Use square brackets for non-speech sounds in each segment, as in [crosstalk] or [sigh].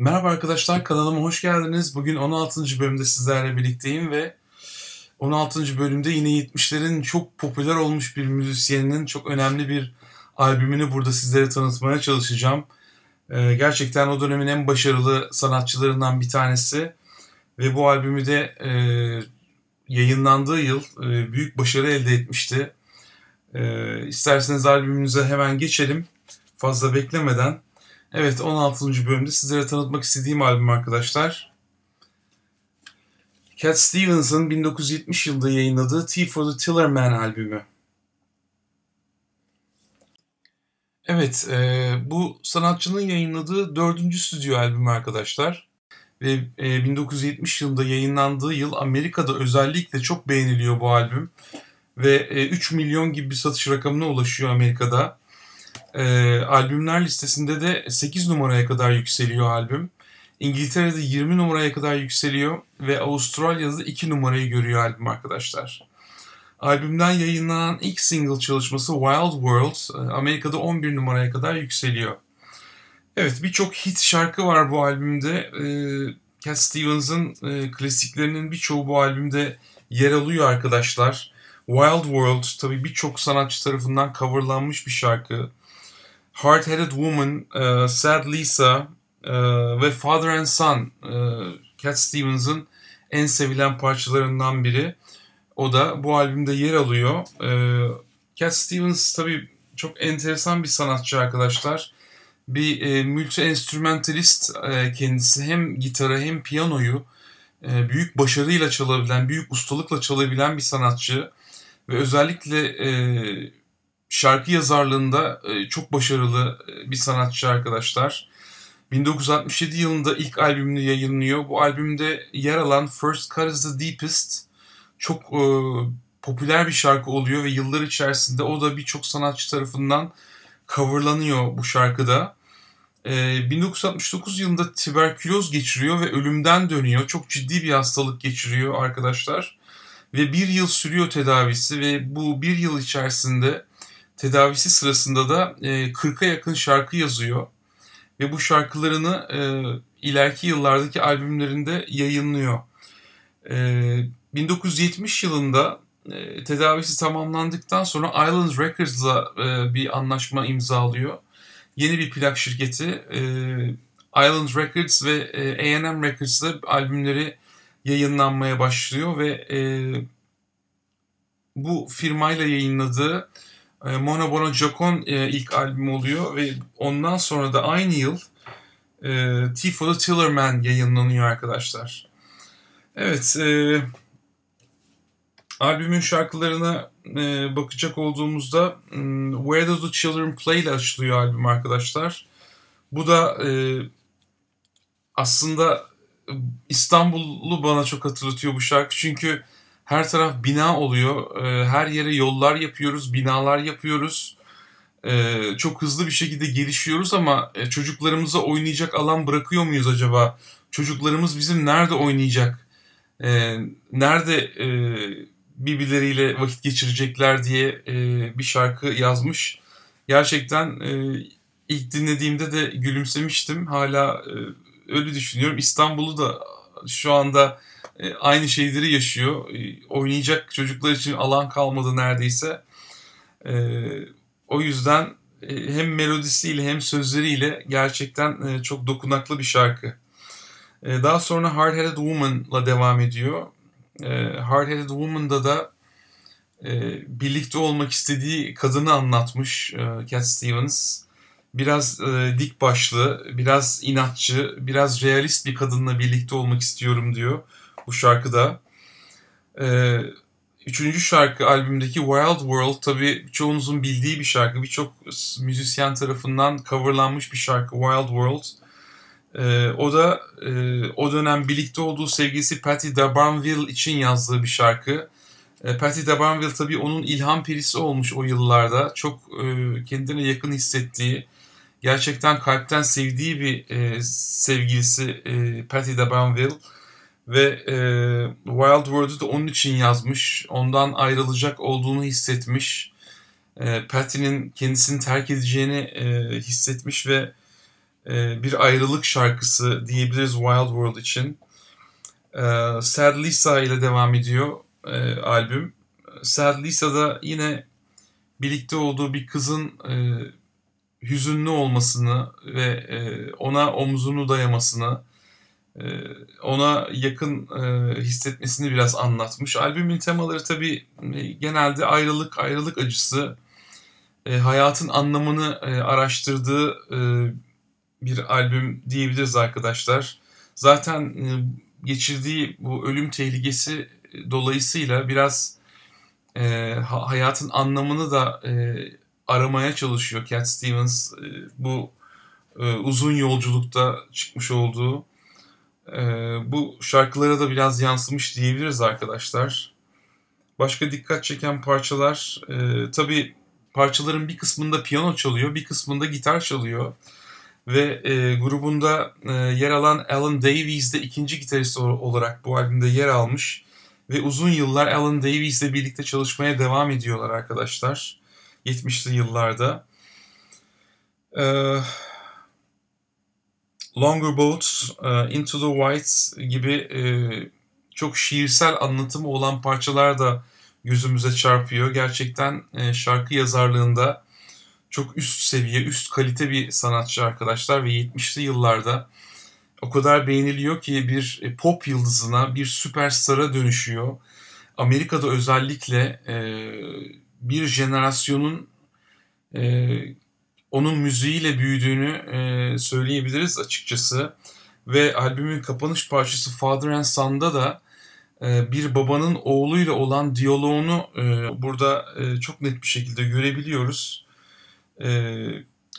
Merhaba arkadaşlar kanalıma hoş geldiniz. Bugün 16. bölümde sizlerle birlikteyim ve 16. bölümde yine 70'lerin çok popüler olmuş bir müzisyeninin çok önemli bir albümünü burada sizlere tanıtmaya çalışacağım. Ee, gerçekten o dönemin en başarılı sanatçılarından bir tanesi ve bu albümü de e, yayınlandığı yıl e, büyük başarı elde etmişti. E, isterseniz albümümüze hemen geçelim fazla beklemeden. Evet 16. bölümde sizlere tanıtmak istediğim albüm arkadaşlar. Cat Stevens'ın 1970 yılında yayınladığı T for the Tillerman albümü. Evet, e, bu sanatçının yayınladığı dördüncü stüdyo albümü arkadaşlar. Ve e, 1970 yılında yayınlandığı yıl Amerika'da özellikle çok beğeniliyor bu albüm. Ve e, 3 milyon gibi bir satış rakamına ulaşıyor Amerika'da. E, albümler listesinde de 8 numaraya kadar yükseliyor albüm. İngiltere'de 20 numaraya kadar yükseliyor ve Avustralya'da 2 numarayı görüyor albüm arkadaşlar. Albümden yayınlanan ilk single çalışması Wild World e, Amerika'da 11 numaraya kadar yükseliyor. Evet birçok hit şarkı var bu albümde. E, Cat Stevens'ın e, klasiklerinin birçoğu bu albümde yer alıyor arkadaşlar. Wild World tabii birçok sanatçı tarafından coverlanmış bir şarkı. Hard Headed Woman, e, Sad Lisa e, ve Father and Son e, Cat Stevens'ın en sevilen parçalarından biri. O da bu albümde yer alıyor. E, Cat Stevens tabii çok enteresan bir sanatçı arkadaşlar. Bir e, multi enstrümentalist e, kendisi hem gitarı hem piyanoyu e, büyük başarıyla çalabilen, büyük ustalıkla çalabilen bir sanatçı. Ve özellikle e, şarkı yazarlığında e, çok başarılı e, bir sanatçı arkadaşlar. 1967 yılında ilk albümünü yayınlıyor. Bu albümde yer alan First Cut is the Deepest çok e, popüler bir şarkı oluyor ve yıllar içerisinde o da birçok sanatçı tarafından coverlanıyor bu şarkıda. E, 1969 yılında tüberküloz geçiriyor ve ölümden dönüyor. Çok ciddi bir hastalık geçiriyor arkadaşlar. Ve bir yıl sürüyor tedavisi ve bu bir yıl içerisinde tedavisi sırasında da e, 40'a yakın şarkı yazıyor. Ve bu şarkılarını e, ileriki yıllardaki albümlerinde yayınlıyor. E, 1970 yılında e, tedavisi tamamlandıktan sonra Island Records'la e, bir anlaşma imzalıyor. Yeni bir plak şirketi e, Island Records ve e, A&M Records'la albümleri yayınlanmaya başlıyor ve e, bu firmayla yayınladığı e, Mona Bono Jocon e, ilk albüm oluyor ve ondan sonra da aynı yıl e, T for the Tillerman yayınlanıyor arkadaşlar. Evet, e, albümün şarkılarına e, bakacak olduğumuzda hmm, Where Do The Children Play ile açılıyor albüm arkadaşlar. Bu da e, aslında İstanbul'u bana çok hatırlatıyor bu şarkı çünkü her taraf bina oluyor. E, her yere yollar yapıyoruz, binalar yapıyoruz. E, çok hızlı bir şekilde gelişiyoruz ama e, çocuklarımıza oynayacak alan bırakıyor muyuz acaba? Çocuklarımız bizim nerede oynayacak? E, nerede e, birbirleriyle vakit geçirecekler diye e, bir şarkı yazmış. Gerçekten ilk dinlediğimde de gülümsemiştim. Hala e, öyle düşünüyorum. İstanbul'u da şu anda e, aynı şeyleri yaşıyor. E, oynayacak çocuklar için alan kalmadı neredeyse. E, o yüzden hem melodisiyle hem sözleriyle gerçekten çok dokunaklı bir şarkı. Daha sonra Hard Headed Woman'la devam ediyor. Hard Headed Woman'da da birlikte olmak istediği kadını anlatmış e, Cat Stevens. Biraz e, dik başlı, biraz inatçı, biraz realist bir kadınla birlikte olmak istiyorum diyor bu şarkıda. Ee, üçüncü şarkı albümdeki Wild World tabi çoğunuzun bildiği bir şarkı. Birçok müzisyen tarafından coverlanmış bir şarkı Wild World. Ee, o da e, o dönem birlikte olduğu sevgilisi Patti D'Abarnville için yazdığı bir şarkı. E, Patti D'Abarnville tabi onun ilham perisi olmuş o yıllarda. Çok e, kendine yakın hissettiği, gerçekten kalpten sevdiği bir e, sevgilisi e, Patti D'Abarnville. Ve e, Wild World'u da onun için yazmış. Ondan ayrılacak olduğunu hissetmiş. E, Patty'nin kendisini terk edeceğini e, hissetmiş ve e, bir ayrılık şarkısı diyebiliriz Wild World için. E, Sad Lisa ile devam ediyor e, albüm. Sad Lisa'da yine birlikte olduğu bir kızın e, hüzünlü olmasını ve e, ona omzunu dayamasını, ona yakın e, hissetmesini biraz anlatmış. Albümün temaları tabii e, genelde ayrılık, ayrılık acısı, e, hayatın anlamını araştırdığı bir albüm diyebiliriz arkadaşlar. Zaten geçirdiği bu ölüm tehlikesi dolayısıyla biraz hayatın anlamını da aramaya çalışıyor Cat Stevens bu uzun yolculukta çıkmış olduğu bu şarkılara da biraz yansımış diyebiliriz arkadaşlar. Başka dikkat çeken parçalar e, tabii parçaların bir kısmında piyano çalıyor bir kısmında gitar çalıyor ve e, grubunda e, yer alan Alan Davies de ikinci gitarist olarak bu albümde yer almış ve uzun yıllar Alan Davies ile birlikte çalışmaya devam ediyorlar arkadaşlar. 70'li yıllarda. Ee, Longer Boats, uh, Into the White gibi e, çok şiirsel anlatımı olan parçalar da gözümüze çarpıyor. Gerçekten e, şarkı yazarlığında çok üst seviye, üst kalite bir sanatçı arkadaşlar ve 70'li yıllarda o kadar beğeniliyor ki bir e, pop yıldızına, bir süperstara dönüşüyor. Amerika'da özellikle e, bir jenerasyonun e, onun müziğiyle büyüdüğünü e, söyleyebiliriz açıkçası. Ve albümün kapanış parçası Father and Son'da da e, bir babanın oğluyla olan diyaloğunu e, burada e, çok net bir şekilde görebiliyoruz. E,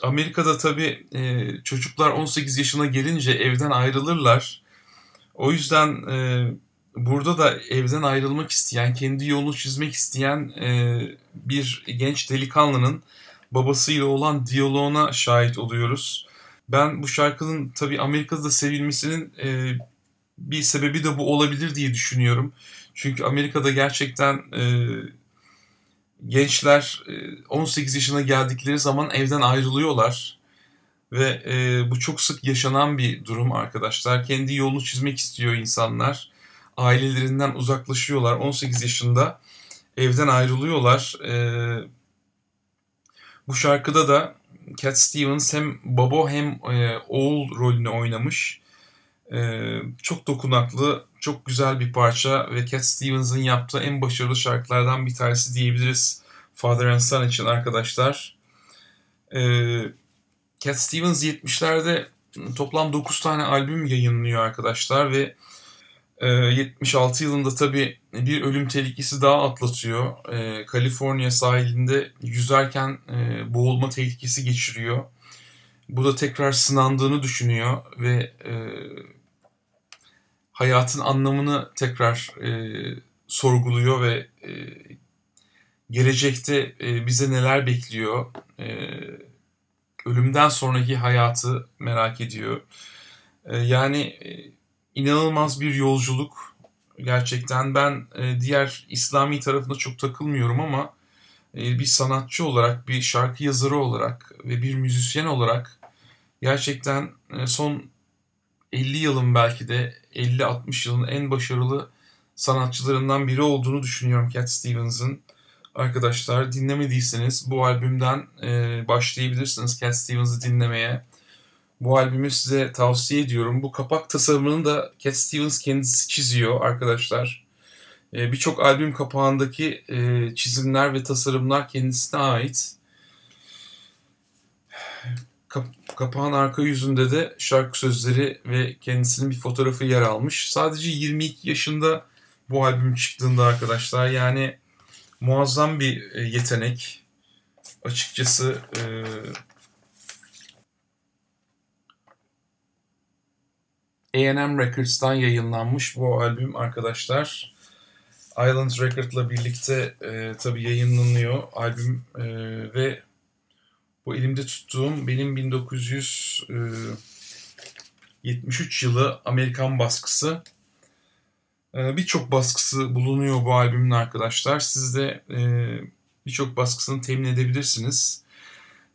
Amerika'da tabii e, çocuklar 18 yaşına gelince evden ayrılırlar. O yüzden e, burada da evden ayrılmak isteyen, kendi yolunu çizmek isteyen e, bir genç delikanlının babasıyla olan diyaloğuna şahit oluyoruz. Ben bu şarkının tabii Amerika'da da sevilmesinin e, bir sebebi de bu olabilir diye düşünüyorum. Çünkü Amerika'da gerçekten e, gençler 18 e, yaşına geldikleri zaman evden ayrılıyorlar. Ve e, bu çok sık yaşanan bir durum arkadaşlar. Kendi yolunu çizmek istiyor insanlar. Ailelerinden uzaklaşıyorlar. 18 yaşında evden ayrılıyorlar. E, bu şarkıda da Cat Stevens hem baba hem e, oğul rolünü oynamış. E, çok dokunaklı, çok güzel bir parça ve Cat Stevens'ın yaptığı en başarılı şarkılardan bir tanesi diyebiliriz Father and Son için arkadaşlar. E, Cat Stevens 70'lerde toplam 9 tane albüm yayınlıyor arkadaşlar ve 76 yılında tabii bir ölüm tehlikesi daha atlatıyor. Ee, Kaliforniya sahilinde yüzerken e, boğulma tehlikesi geçiriyor. Bu da tekrar sınandığını düşünüyor ve e, hayatın anlamını tekrar e, sorguluyor ve e, gelecekte e, bize neler bekliyor, e, ölümden sonraki hayatı merak ediyor. E, yani e, inanılmaz bir yolculuk. Gerçekten ben e, diğer İslami tarafına çok takılmıyorum ama e, bir sanatçı olarak, bir şarkı yazarı olarak ve bir müzisyen olarak gerçekten e, son 50 yılın belki de 50-60 yılın en başarılı sanatçılarından biri olduğunu düşünüyorum Cat Stevens'ın. Arkadaşlar dinlemediyseniz bu albümden e, başlayabilirsiniz Cat Stevens'ı dinlemeye. Bu albümü size tavsiye ediyorum. Bu kapak tasarımını da Cat Stevens kendisi çiziyor arkadaşlar. Ee, Birçok albüm kapağındaki e, çizimler ve tasarımlar kendisine ait. Kap- kapağın arka yüzünde de şarkı sözleri ve kendisinin bir fotoğrafı yer almış. Sadece 22 yaşında bu albüm çıktığında arkadaşlar yani muazzam bir e, yetenek. Açıkçası A&M Records'tan yayınlanmış bu albüm arkadaşlar. Island Record'la birlikte e, tabii yayınlanıyor albüm e, ve bu elimde tuttuğum benim 1973 e, yılı Amerikan baskısı. E, birçok baskısı bulunuyor bu albümün arkadaşlar. Siz de e, birçok baskısını temin edebilirsiniz.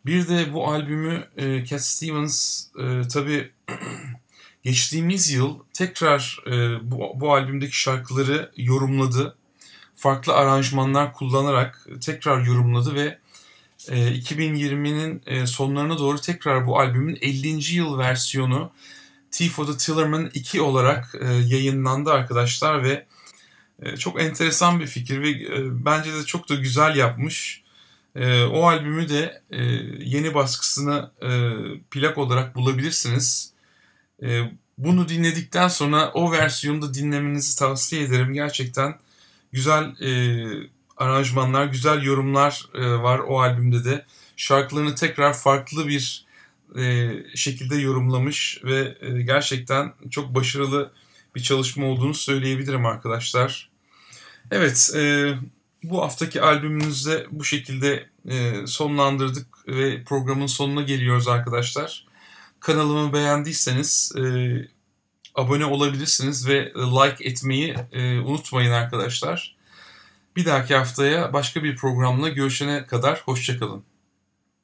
Bir de bu albümü e, Cat Stevens e, tabii [clears throat] geçtiğimiz yıl tekrar e, bu, bu albümdeki şarkıları yorumladı. Farklı aranjmanlar kullanarak tekrar yorumladı ve e, 2020'nin e, sonlarına doğru tekrar bu albümün 50. yıl versiyonu T for the Tillerman 2 olarak e, yayınlandı arkadaşlar ve e, çok enteresan bir fikir ve e, bence de çok da güzel yapmış. E, o albümü de e, yeni baskısını e, plak olarak bulabilirsiniz. E, bunu dinledikten sonra o versiyonu da dinlemenizi tavsiye ederim. Gerçekten güzel e, aranjmanlar, güzel yorumlar e, var o albümde de. Şarkılarını tekrar farklı bir e, şekilde yorumlamış ve e, gerçekten çok başarılı bir çalışma olduğunu söyleyebilirim arkadaşlar. Evet, e, bu haftaki albümümüzde bu şekilde e, sonlandırdık ve programın sonuna geliyoruz arkadaşlar. Kanalımı beğendiyseniz e, abone olabilirsiniz ve like etmeyi e, unutmayın arkadaşlar. Bir dahaki haftaya başka bir programla görüşene kadar hoşçakalın.